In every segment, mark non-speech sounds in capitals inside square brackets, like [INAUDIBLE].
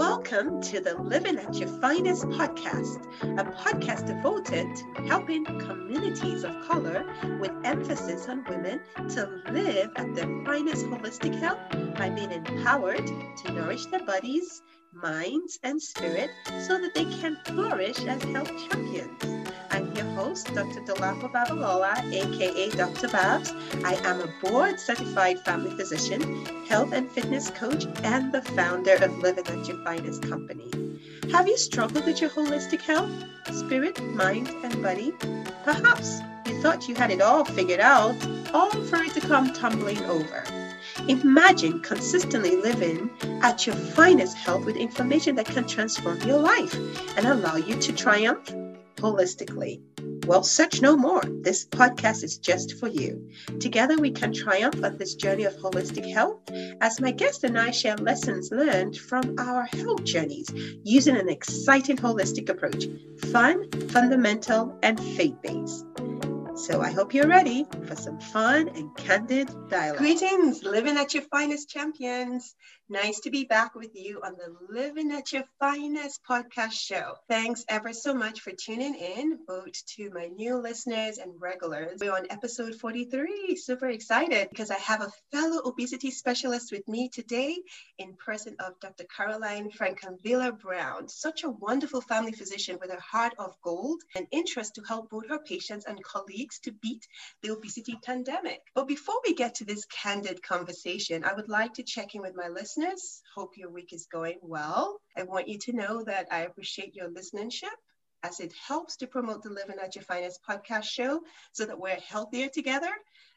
Welcome to the Living at Your Finest podcast, a podcast devoted to helping communities of color with emphasis on women to live at their finest holistic health by being empowered to nourish their bodies, minds, and spirit so that they can flourish as health champions. Host, Dr. Dolapo Babalola, aka Dr. Babs. I am a board certified family physician, health and fitness coach, and the founder of Living at Your Finest Company. Have you struggled with your holistic health, spirit, mind, and body? Perhaps you thought you had it all figured out, all for it to come tumbling over. Imagine consistently living at your finest health with information that can transform your life and allow you to triumph holistically. Well, search no more. This podcast is just for you. Together, we can triumph on this journey of holistic health as my guest and I share lessons learned from our health journeys using an exciting holistic approach fun, fundamental, and faith based. So I hope you're ready for some fun and candid dialogue. Greetings, living at your finest champions. Nice to be back with you on the Living at Your Finest podcast show. Thanks ever so much for tuning in, both to my new listeners and regulars. We're on episode 43. Super excited because I have a fellow obesity specialist with me today in person of Dr. Caroline Francavilla Brown. Such a wonderful family physician with a heart of gold and interest to help both her patients and colleagues to beat the obesity pandemic. But before we get to this candid conversation, I would like to check in with my listeners Hope your week is going well. I want you to know that I appreciate your listenership as it helps to promote the Living at Your Finest podcast show so that we're healthier together,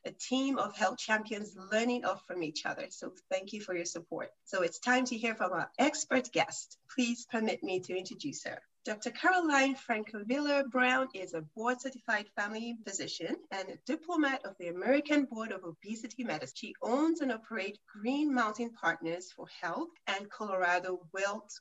a team of health champions learning off from each other. So thank you for your support. So it's time to hear from our expert guest. Please permit me to introduce her. Dr. Caroline Francavilla Brown is a board certified family physician and a diplomat of the American Board of Obesity Medicine. She owns and operates Green Mountain Partners for Health and Colorado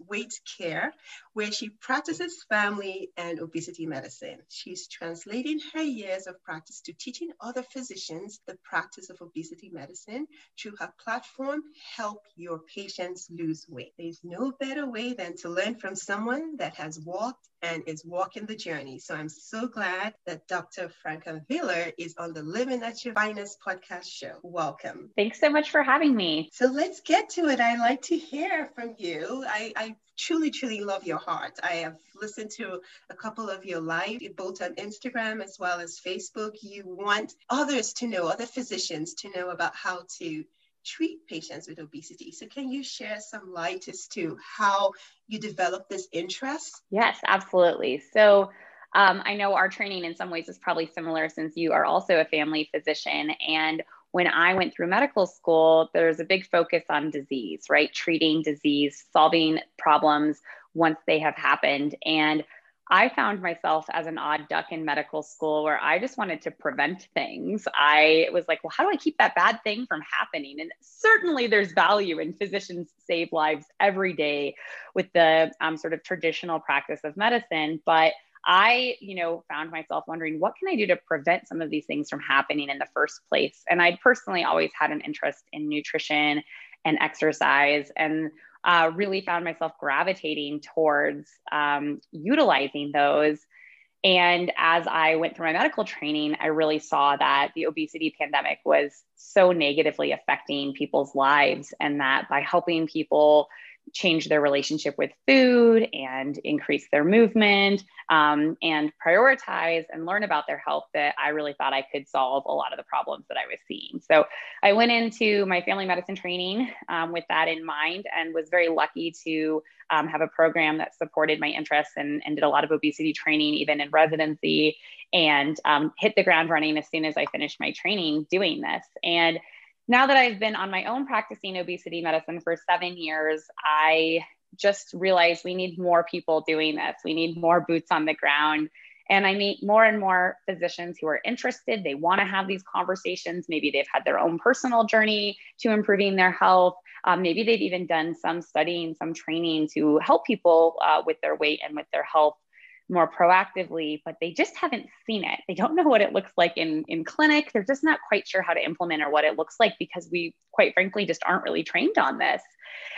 Weight Care, where she practices family and obesity medicine. She's translating her years of practice to teaching other physicians the practice of obesity medicine through her platform, Help Your Patients Lose Weight. There's no better way than to learn from someone that has walked and is walking the journey. So I'm so glad that Dr. Francavilla is on the Living at Your Finest podcast show. Welcome. Thanks so much for having me. So let's get to it. I'd like to hear from you. I, I truly, truly love your heart. I have listened to a couple of your live, both on Instagram as well as Facebook. You want others to know, other physicians to know about how to treat patients with obesity. So, can you share some light as to how you developed this interest? Yes, absolutely. So, um, I know our training in some ways is probably similar since you are also a family physician. And when I went through medical school, there's a big focus on disease, right? Treating disease, solving problems once they have happened. And I found myself as an odd duck in medical school where I just wanted to prevent things. I was like, well, how do I keep that bad thing from happening? And certainly there's value in physicians save lives every day with the um, sort of traditional practice of medicine. But I, you know, found myself wondering what can I do to prevent some of these things from happening in the first place? And I'd personally always had an interest in nutrition and exercise. And uh, really found myself gravitating towards um, utilizing those. And as I went through my medical training, I really saw that the obesity pandemic was so negatively affecting people's lives, and that by helping people change their relationship with food and increase their movement um, and prioritize and learn about their health that I really thought I could solve a lot of the problems that I was seeing. So I went into my family medicine training um, with that in mind and was very lucky to um, have a program that supported my interests and, and, did a lot of obesity training even in residency and um, hit the ground running as soon as I finished my training doing this. And now that I've been on my own practicing obesity medicine for seven years, I just realized we need more people doing this. We need more boots on the ground. And I meet more and more physicians who are interested. They want to have these conversations. Maybe they've had their own personal journey to improving their health. Um, maybe they've even done some studying, some training to help people uh, with their weight and with their health more proactively, but they just haven't seen it. They don't know what it looks like in, in clinic. They're just not quite sure how to implement or what it looks like because we, quite frankly, just aren't really trained on this.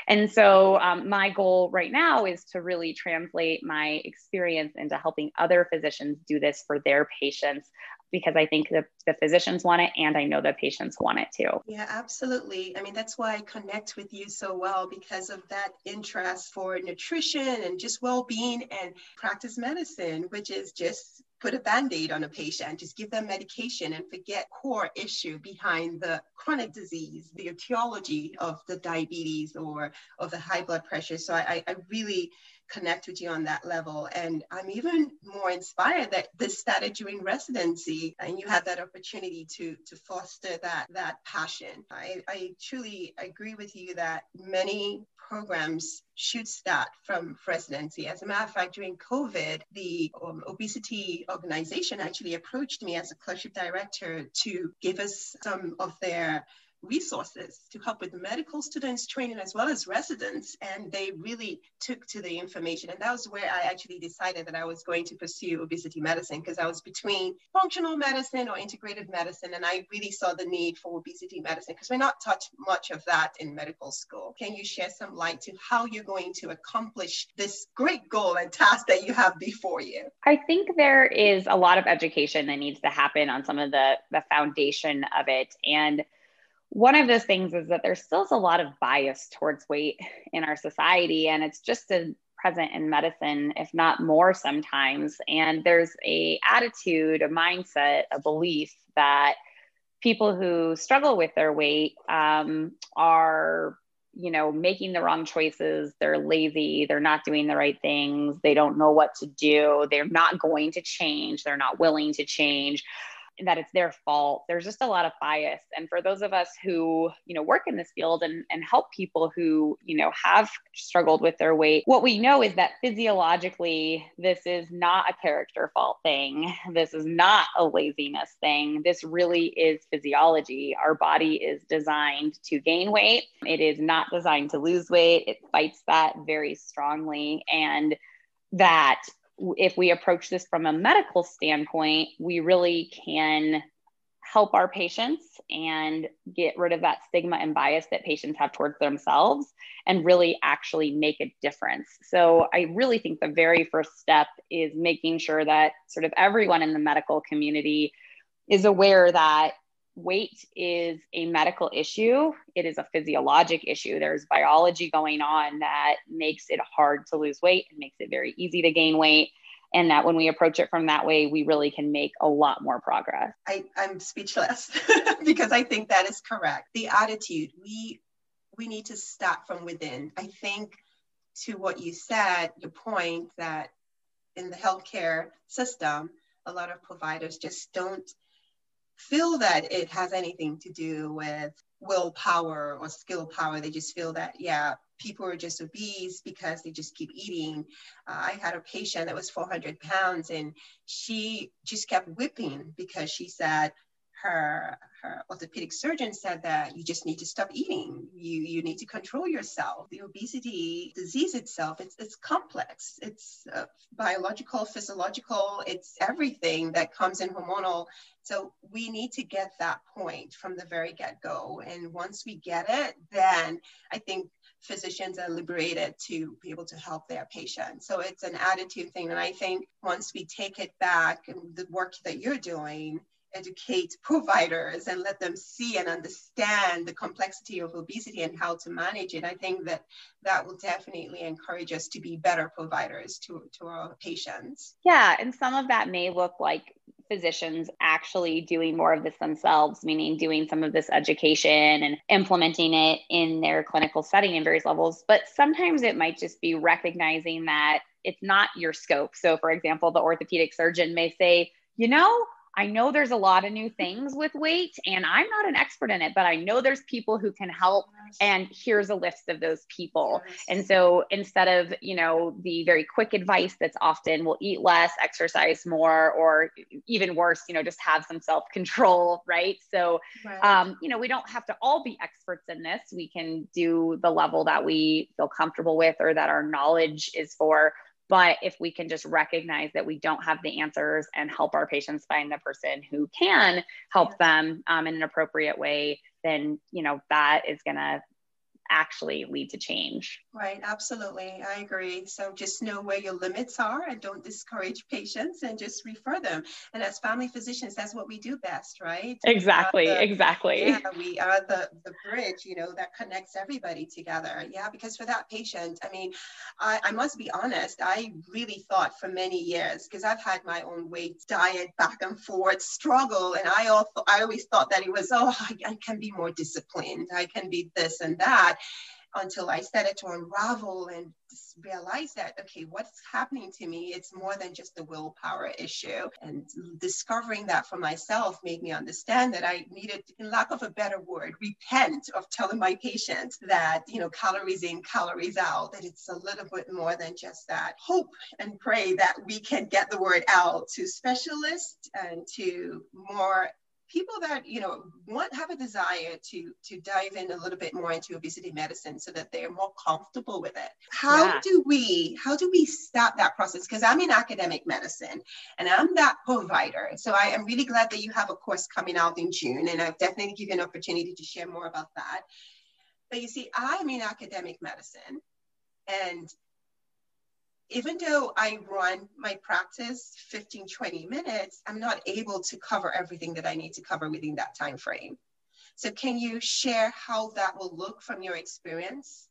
And so, um, my goal right now is to really translate my experience into helping other physicians do this for their patients because I think the, the physicians want it and I know the patients want it too. Yeah, absolutely. I mean, that's why I connect with you so well because of that interest for nutrition and just well being and practice medicine, which is just put a band-aid on a patient just give them medication and forget core issue behind the chronic disease the etiology of the diabetes or of the high blood pressure so i, I really connect with you on that level. And I'm even more inspired that this started during residency and you had that opportunity to, to foster that, that passion. I, I truly agree with you that many programs should start from residency. As a matter of fact, during COVID, the um, obesity organization actually approached me as a clerkship director to give us some of their resources to help with medical students training as well as residents. And they really took to the information. And that was where I actually decided that I was going to pursue obesity medicine because I was between functional medicine or integrated medicine. And I really saw the need for obesity medicine because we're not taught much of that in medical school. Can you share some light to how you're going to accomplish this great goal and task that you have before you? I think there is a lot of education that needs to happen on some of the, the foundation of it. And one of those things is that there still is a lot of bias towards weight in our society and it's just as present in medicine if not more sometimes. And there's a attitude a mindset a belief that people who struggle with their weight um, are you know making the wrong choices. They're lazy. They're not doing the right things. They don't know what to do. They're not going to change. They're not willing to change that it's their fault. There's just a lot of bias. And for those of us who, you know, work in this field and, and help people who, you know, have struggled with their weight, what we know is that physiologically, this is not a character fault thing. This is not a laziness thing. This really is physiology. Our body is designed to gain weight. It is not designed to lose weight. It fights that very strongly. And that if we approach this from a medical standpoint, we really can help our patients and get rid of that stigma and bias that patients have towards themselves and really actually make a difference. So, I really think the very first step is making sure that sort of everyone in the medical community is aware that weight is a medical issue. It is a physiologic issue. There's biology going on that makes it hard to lose weight and makes it very easy to gain weight. And that when we approach it from that way, we really can make a lot more progress. I, I'm speechless [LAUGHS] because I think that is correct. The attitude, we we need to start from within. I think to what you said, your point that in the healthcare system, a lot of providers just don't feel that it has anything to do with willpower or skill power. They just feel that, yeah, people are just obese because they just keep eating. Uh, I had a patient that was 400 pounds and she just kept whipping because she said, her her orthopedic surgeon said that you just need to stop eating. You you need to control yourself. The obesity disease itself, it's it's complex. It's uh, biological, physiological. It's everything that comes in hormonal. So we need to get that point from the very get go. And once we get it, then I think physicians are liberated to be able to help their patients. So it's an attitude thing. And I think once we take it back and the work that you're doing, educate providers and let them see and understand the complexity of obesity and how to manage it, I think that that will definitely encourage us to be better providers to, to our patients. Yeah, and some of that may look like physicians actually doing more of this themselves, meaning doing some of this education and implementing it in their clinical setting in various levels. But sometimes it might just be recognizing that it's not your scope. So, for example, the orthopedic surgeon may say, you know, I know there's a lot of new things with weight, and I'm not an expert in it, but I know there's people who can help. And here's a list of those people. And so instead of, you know, the very quick advice that's often we'll eat less, exercise more, or even worse, you know, just have some self control, [LAUGHS] right? So, right. Um, you know, we don't have to all be experts in this. We can do the level that we feel comfortable with or that our knowledge is for But if we can just recognize that we don't have the answers and help our patients find the person who can help them um, in an appropriate way, then you know that is going to actually lead to change. Right, absolutely. I agree. So just know where your limits are and don't discourage patients and just refer them. And as family physicians, that's what we do best, right? Exactly, the, exactly. Yeah, we are the, the bridge, you know, that connects everybody together. Yeah, because for that patient, I mean, I, I must be honest, I really thought for many years, because I've had my own weight diet back and forth struggle. And I, also, I always thought that it was, oh, I, I can be more disciplined. I can be this and that until I started to unravel and realize that, okay, what's happening to me? It's more than just a willpower issue. And discovering that for myself made me understand that I needed, in lack of a better word, repent of telling my patients that, you know, calories in, calories out, that it's a little bit more than just that. Hope and pray that we can get the word out to specialists and to more people that you know want have a desire to to dive in a little bit more into obesity medicine so that they're more comfortable with it. How yeah. do we how do we start that process? Because i'm in academic medicine and i'm that provider. So i am really glad that you have a course coming out in june and i've definitely give you an opportunity to share more about that. But you see i'm in academic medicine and even though I run my practice 15, 20 minutes, I'm not able to cover everything that I need to cover within that time frame. So can you share how that will look from your experience?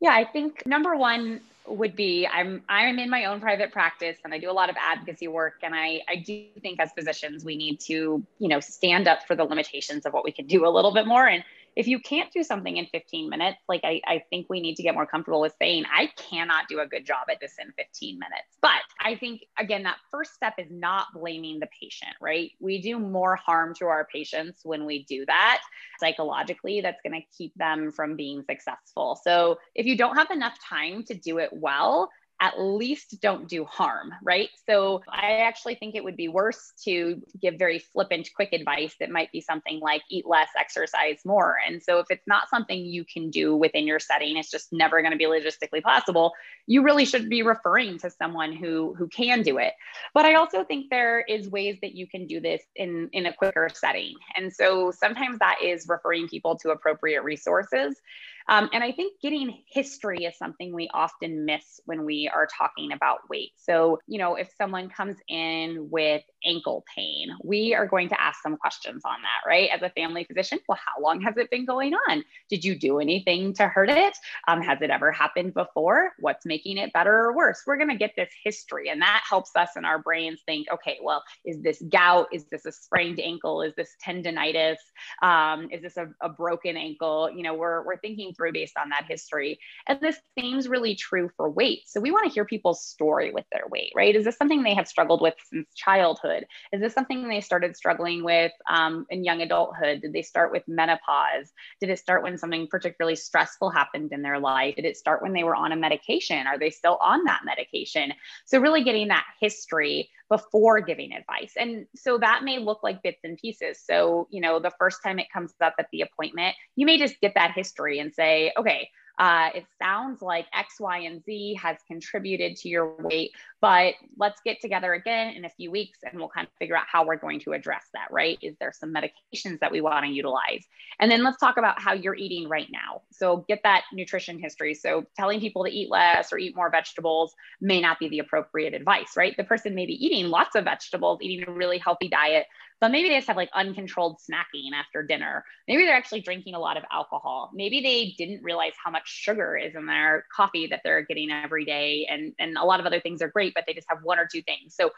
Yeah, I think number one would be I'm I'm in my own private practice and I do a lot of advocacy work and I I do think as physicians we need to, you know, stand up for the limitations of what we can do a little bit more and if you can't do something in 15 minutes, like I, I think we need to get more comfortable with saying, I cannot do a good job at this in 15 minutes. But I think, again, that first step is not blaming the patient, right? We do more harm to our patients when we do that psychologically. That's going to keep them from being successful. So if you don't have enough time to do it well, at least don't do harm, right? So I actually think it would be worse to give very flippant, quick advice that might be something like eat less, exercise more. And so if it's not something you can do within your setting, it's just never going to be logistically possible, you really should be referring to someone who who can do it. But I also think there is ways that you can do this in in a quicker setting. And so sometimes that is referring people to appropriate resources. Um, and I think getting history is something we often miss when we are talking about weight. So, you know, if someone comes in with ankle pain, we are going to ask some questions on that, right? As a family physician, well, how long has it been going on? Did you do anything to hurt it? Um, has it ever happened before? What's making it better or worse? We're going to get this history, and that helps us in our brains think, okay, well, is this gout? Is this a sprained ankle? Is this tendonitis? Um, is this a, a broken ankle? You know, we're, we're thinking through based on that history. And this seems really true for weight. So we want to hear people's story with their weight, right? Is this something they have struggled with since childhood? Is this something they started struggling with um, in young adulthood? Did they start with menopause? Did it start when something particularly stressful happened in their life? Did it start when they were on a medication? Are they still on that medication? So really getting that history before giving advice. And so that may look like bits and pieces. So, you know, the first time it comes up at the appointment, you may just get that history and say, okay, uh, it sounds like X, Y, and Z has contributed to your weight, but let's get together again in a few weeks and we'll kind of figure out how we're going to address that, right? Is there some medications that we want to utilize? And then let's talk about how you're eating right now. So get that nutrition history. So telling people to eat less or eat more vegetables may not be the appropriate advice, right? The person may be eating lots of vegetables, eating a really healthy diet, but maybe they just have like uncontrolled snacking after dinner. Maybe they're actually drinking a lot of alcohol. Maybe they didn't realize how much sugar is in their coffee that they're getting every day. And, and a lot of other things are great, but they just have one or two things. So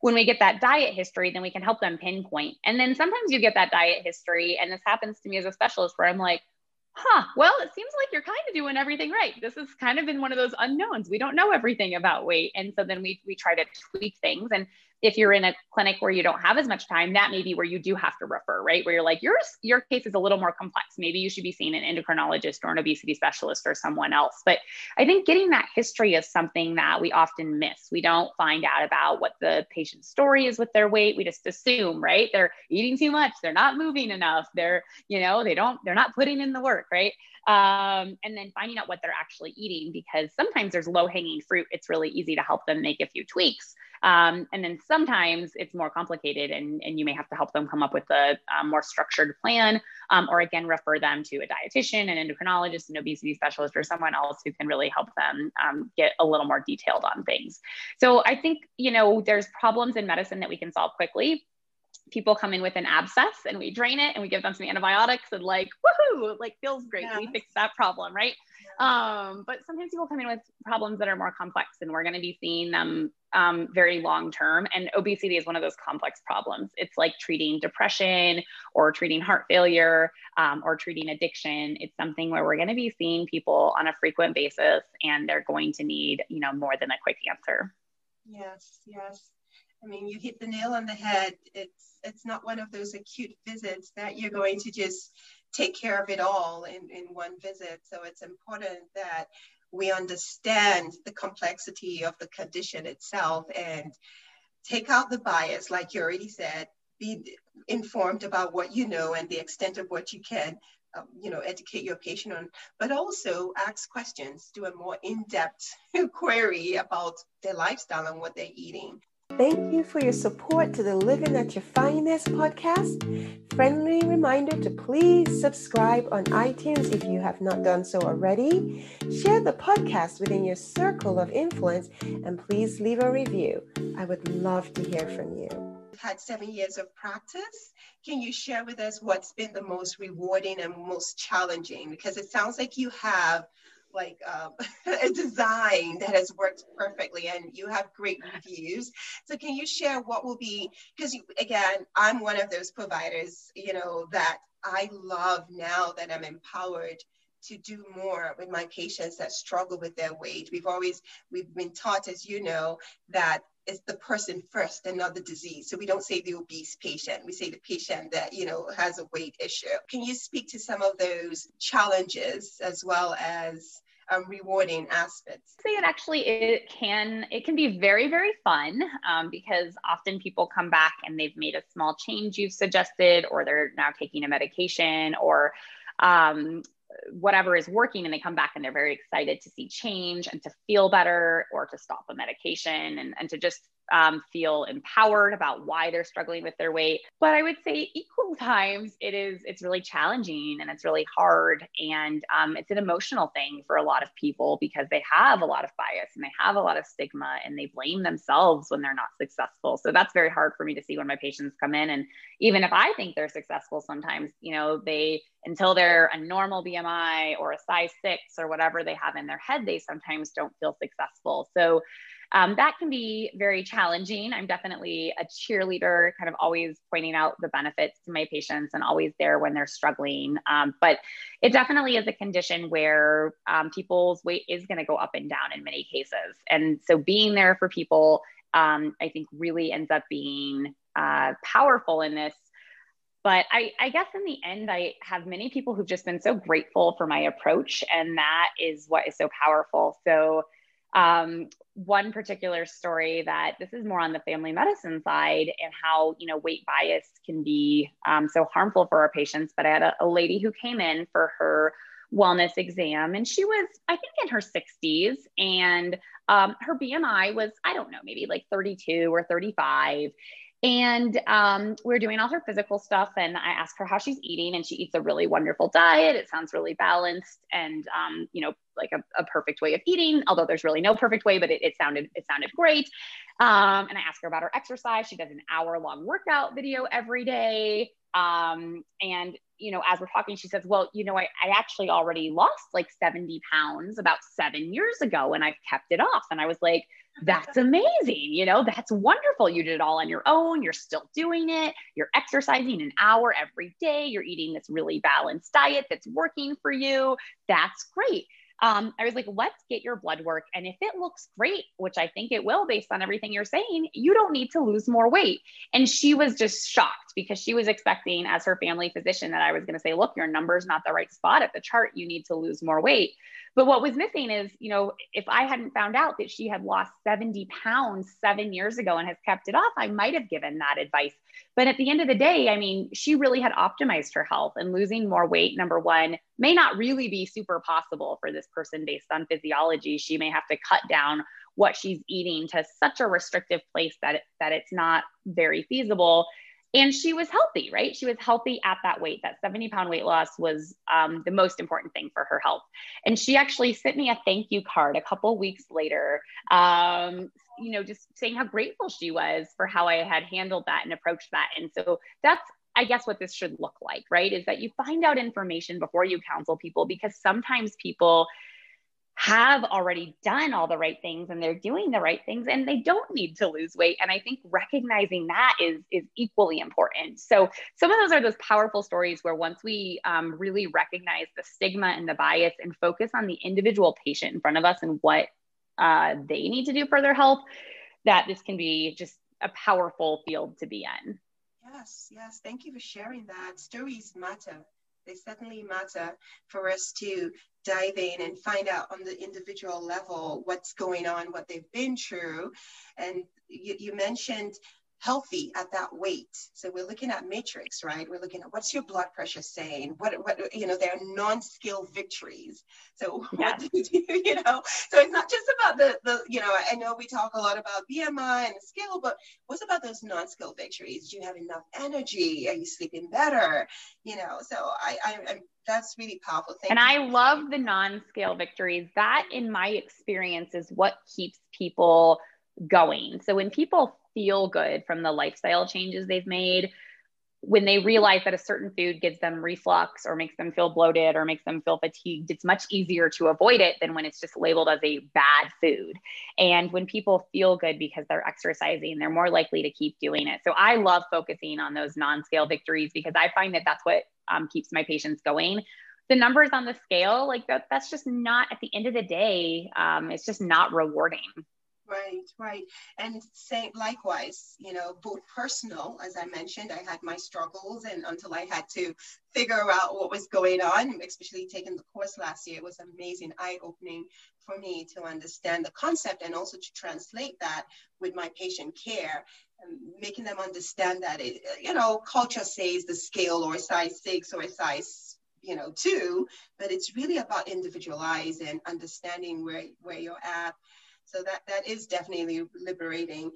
when we get that diet history, then we can help them pinpoint. And then sometimes you get that diet history, and this happens to me as a specialist where I'm like, huh, well, it seems like you're kind of doing everything right. This has kind of been one of those unknowns. We don't know everything about weight. And so then we, we try to tweak things. And if you're in a clinic where you don't have as much time, that may be where you do have to refer, right? Where you're like, your, your case is a little more complex. Maybe you should be seeing an endocrinologist or an obesity specialist or someone else. But I think getting that history is something that we often miss. We don't find out about what the patient's story is with their weight. We just assume, right? They're eating too much, they're not moving enough, they're, you know, they don't, they're not putting in the work, right? Um, and then finding out what they're actually eating because sometimes there's low hanging fruit. It's really easy to help them make a few tweaks. Um, and then sometimes it's more complicated and, and you may have to help them come up with a, a more structured plan um, or again, refer them to a dietitian, an endocrinologist, an obesity specialist, or someone else who can really help them um, get a little more detailed on things. So I think, you know, there's problems in medicine that we can solve quickly people come in with an abscess and we drain it and we give them some antibiotics and like woohoo like feels great. Yes. we fixed that problem right? Um, but sometimes people come in with problems that are more complex and we're going to be seeing them um, very long term. And obesity is one of those complex problems. It's like treating depression or treating heart failure um, or treating addiction. It's something where we're going to be seeing people on a frequent basis and they're going to need you know more than a quick answer. Yes yes I mean, you hit the nail on the head. It's it's not one of those acute visits that you're going to just take care of it all in, in one visit. So it's important that we understand the complexity of the condition itself and take out the bias, like you already said, be informed about what you know and the extent of what you can um, you know, educate your patient on, but also ask questions, do a more in-depth [LAUGHS] query about their lifestyle and what they're eating. Thank you for your support to the Living at Your Finest podcast. Friendly reminder to please subscribe on iTunes if you have not done so already. Share the podcast within your circle of influence and please leave a review. I would love to hear from you. You've had seven years of practice. Can you share with us what's been the most rewarding and most challenging? Because it sounds like you have like um, [LAUGHS] a design that has worked perfectly and you have great reviews. So can you share what will be because again i'm one of those providers you know that i love now that i'm empowered to do more with my patients that struggle with their weight. We've always we've been taught as you know that it's the person first and not the disease. So we don't say the obese patient, we say the patient that, you know, has a weight issue. Can you speak to some of those challenges as well as um, rewarding aspects? Say it actually it can it can be very very fun um, because often people come back and they've made a small change you've suggested or they're now taking a medication or um, whatever is working and they come back and they're very excited to see change and to feel better or to stop a medication and, and to just um, feel empowered about why they're struggling with their weight. But i would say equal [LAUGHS] times it is it's really challenging and it's really hard. And um, it's an emotional thing for a lot of people because they have a lot of bias and they have a lot of stigma and they blame themselves when they're not successful. So that's very hard for me to see when my patients come in. And even if i think they're successful sometimes you know they until they're a normal bmi or a size six or whatever they have in their head they sometimes don't feel successful. So um, that can be very challenging. I'm definitely a cheerleader, kind of always pointing out the benefits to my patients and always there when they're struggling. Um, but it definitely is a condition where um, people's weight is going to go up and down in many cases. And so being there for people, um, I think, really ends up being uh, powerful in this but I, I, guess in the end i have many people who've just been so grateful for my approach and that is what is so powerful so um, one particular story that this is more on the family medicine side and how you know weight bias can be um, so harmful for our patients but i had a, a lady who came in for her wellness exam and she was i think in her 60s and um, her bmi was i don't know maybe like 32 or 35 and um, we are doing all her physical stuff. And I asked her how she's eating, and she eats a really wonderful diet. It sounds really balanced and, um, you know, like a, a, perfect way of eating, although there's really no perfect way, but it, it sounded, it sounded great. Um, and I asked her about her exercise. She does an hour long workout video every day. Um, and, you know, as we're talking, she says, well, you know, I, I actually already lost like 70 pounds about seven years ago and I've kept it off. And I was like, that's [LAUGHS] amazing. You know, that's wonderful. You did it all on your own. You're still doing it. You're exercising an hour every day. You're eating this really balanced diet that's working for you. That's great. Um, I was like, let's get your blood work. And if it looks great, which I think it will based on everything you're saying, you don't need to lose more weight. And she was just shocked because she was expecting, as her family physician, that I was going to say, look, your number's not the right spot at the chart. You need to lose more weight. But what was missing is, you know, if I hadn't found out that she had lost 70 pounds seven years ago and has kept it off, I might have given that advice. But at the end of the day, I mean, she really had optimized her health and losing more weight, number one, may not really be super possible for this person based on physiology. She may have to cut down what she's eating to such a restrictive place that, it, that it's not very feasible. And she was healthy right? She was healthy at that weight. That 70 pound weight loss was um, the most important thing for her health. And she actually sent me a thank you card a couple weeks later um, you know just saying how grateful she was for how i had handled that and approached that. And so that's I guess what this should look like, right? Is that you find out information before you counsel people because sometimes people have already done all the right things and they're doing the right things and they don't need to lose weight. And i think recognizing that is is equally important. So some of those are those powerful stories where once we um, really recognize the stigma and the bias and focus on the individual patient in front of us and what uh, they need to do for their health that this can be just a powerful field to be in. Yes yes. Thank you for sharing that. Stories matter. They certainly matter for us to dive in and find out on the individual level what's going on, what they've been through. And you, you mentioned healthy at that weight. So we're looking at matrix, right? We're looking at what's your blood pressure saying? What, what, you know, there are non-scale victories. So [LAUGHS] yeah. what do you, [LAUGHS] you know, so it's not just about the, the, you know, I know we talk a lot about BMI and scale, but what's about those non-scale victories? Do you have enough energy? Are you sleeping better? You know, so I, I, I'm, that's really powerful. Thank and you. I love the non-scale victories. That, in my experience, is what keeps people going. So when people feel good from the lifestyle changes they've made when they realize that a certain food gives them reflux or makes them feel bloated or makes them feel fatigued, it's much easier to avoid it than when it's just labeled as a bad food. And when people feel good because they're exercising, they're more likely to keep doing it. So I love focusing on those non scale victories because I find that that's what um, keeps my patients going. The numbers on the scale, like that, that's just not at the end of the day, um, it's just not rewarding. Right, right. And same likewise, you know, both personal, as I mentioned, I had my struggles and until I had to figure out what was going on, especially taking the course last year, it was amazing, eye-opening for me to understand the concept and also to translate that with my patient care making them understand that it, you know, culture says the scale or size six or size you know two but it's really about individualizing and understanding where where you're at so that, that is definitely liberating.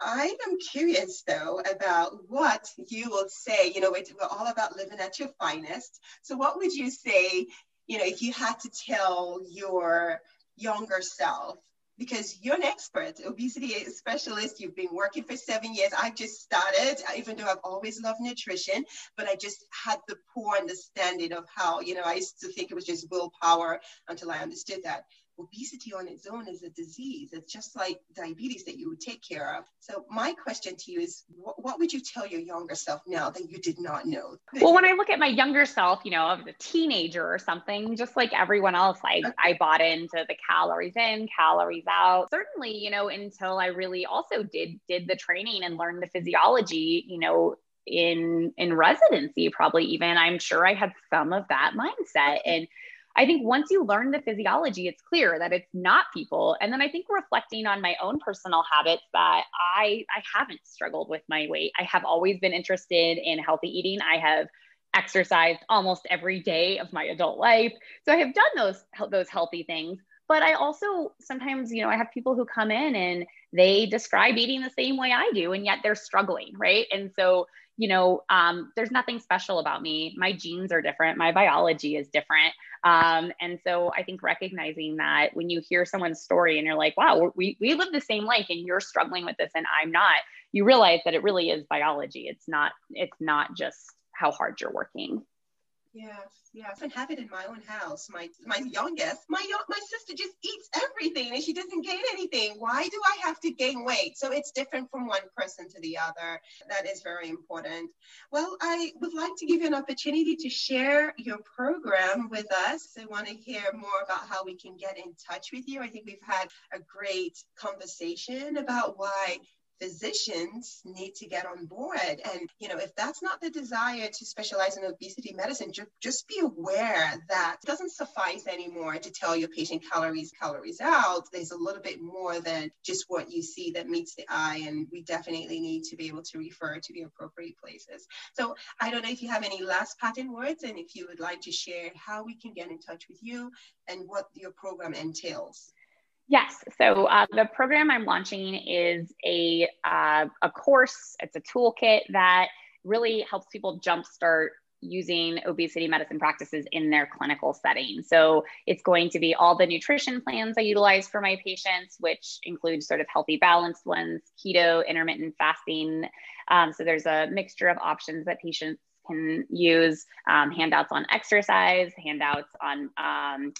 I am curious though about what you will say. You know, we're all about living at your finest. So, what would you say, you know, if you had to tell your younger self? Because you're an expert, obesity specialist. You've been working for seven years. I just started, even though I've always loved nutrition, but I just had the poor understanding of how, you know, I used to think it was just willpower until I understood that obesity on its own is a disease. It's just like diabetes that you would take care of. So, my question to you is what, what, would you tell your younger self now that you did not know? Well, when I look at my younger self, you know, of a teenager or something, just like everyone else, I, okay. I bought into the calories in, calories out. Certainly, you know, until I really also did did the training and learned the physiology, you know, in in residency probably even i'm sure i had some of that mindset and I think once you learn the physiology, it's clear that it's not people. And then I think reflecting on my own personal habits that I I haven't struggled with my weight. I have always been interested in healthy eating. I have exercised almost every day of my adult life. So I have done those those healthy things. But I also sometimes, you know, I have people who come in and they describe eating the same way I do, and yet they're struggling, right? And so you know, um, there's nothing special about me. My genes are different. My biology is different. Um, and so I think recognizing that when you hear someone's story and you're like, wow, we, we live the same life and you're struggling with this and I'm not, you realize that it really is biology. It's not, it's not just how hard you're working. Yes, yes, and have it in my own house. My my youngest, my my sister just eats everything and she doesn't gain anything. Why do I have to gain weight? So it's different from one person to the other. That is very important. Well, I would like to give you an opportunity to share your program with us. I want to hear more about how we can get in touch with you. I think we've had a great conversation about why physicians need to get on board. And, you know, if that's not the desire to specialize in obesity medicine, ju- just be aware that it doesn't suffice anymore to tell your patient calories, calories out. There's a little bit more than just what you see that meets the eye. And we definitely need to be able to refer to the appropriate places. So I don't know if you have any last patent words and if you would like to share how we can get in touch with you and what your program entails. Yes. So uh, the program I'm launching is a uh, a course. It's a toolkit that really helps people jumpstart using obesity medicine practices in their clinical setting. So it's going to be all the nutrition plans I utilize for my patients, which include sort of healthy, balanced ones, keto, intermittent fasting. Um, so there's a mixture of options that patients can use, um, handouts on exercise, handouts on um,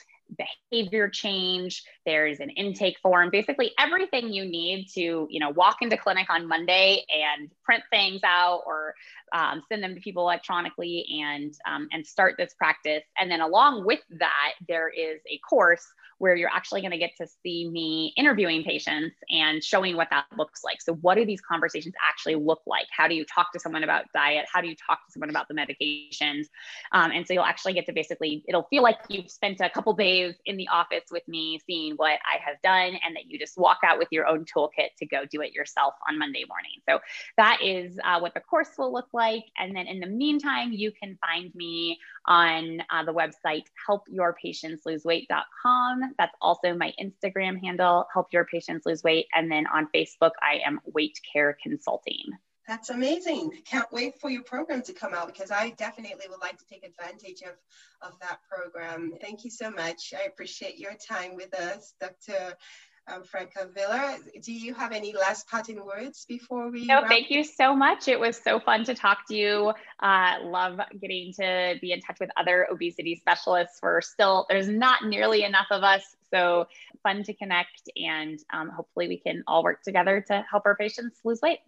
behavior change. There's an intake form. Basically everything you need to you know walk into clinic on monday and print things out or um, send them to people electronically and um, and start this practice. And then along with that there is a course where you're actually going to get to see me interviewing patients and showing what that looks like. So what do these conversations actually look like? How do you talk to someone about diet? How do you talk to someone about the medications? Um, and so you'll actually get to basically it'll feel like you've spent a couple days in the office with me seeing what i have done and that you just walk out with your own toolkit to go do it yourself on monday morning. So that is uh, what the course will look like. And then in the meantime, you can find me on uh, the website helpyourpatientsloseweight.com. That's also my Instagram handle, Help Your Patients Lose Weight. And then on Facebook, I am Weight Care Consulting. That's amazing. Can't wait for your program to come out because I definitely would like to take advantage of, of that program. Thank you so much. I appreciate your time with us, Dr um, Francavilla. Do you have any last parting words before we? No, thank you so much. It was so fun to talk to you. Uh, love getting to be in touch with other obesity specialists. We're still, there's not nearly enough of us. So fun to connect and um, hopefully we can all work together to help our patients lose weight.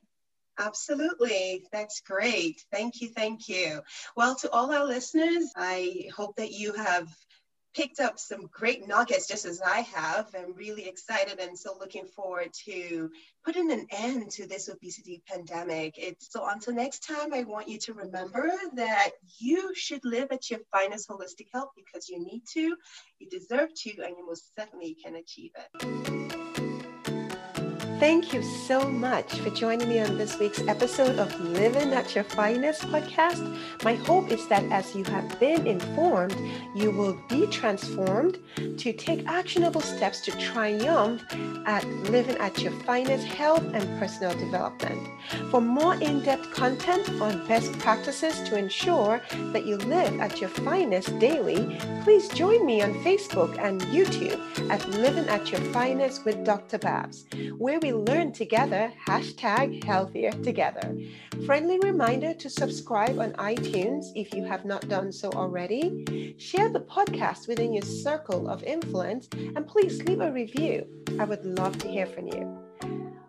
Absolutely. That's great. Thank you. Thank you. Well, to all our listeners, I hope that you have picked up some great nuggets just as I have. I'm really excited and so looking forward to putting an end to this obesity pandemic. It's, so until next time, I want you to remember that you should live at your finest holistic health because you need to, you deserve to, and you most certainly can achieve it. Thank you so much for joining me on this week's episode of Living at Your Finest podcast. My hope is that as you have been informed, you will be transformed to take actionable steps to triumph at living at your finest health and personal development. For more in depth content on best practices to ensure that you live at your finest daily, please join me on Facebook and YouTube at Living at Your Finest with Dr. Babs, where we learn together, hashtag healthier together. Friendly reminder to subscribe on iTunes if you have not done so already. Share the podcast within your circle of influence and please leave a review. I would love to hear from you.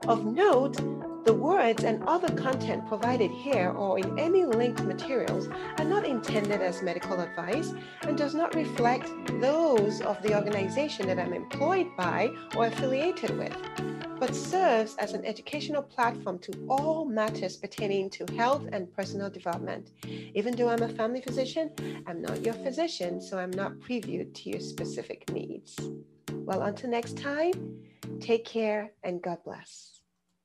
Of note, the words and other content provided here or in any linked materials are not intended as medical advice and does not reflect those of the organization that I'm employed by or affiliated with, but serves as an educational platform to all matters pertaining to health and personal development. Even though I'm a family physician, I'm not your physician, so I'm not previewed to your specific needs. Well, until next time, take care and God bless.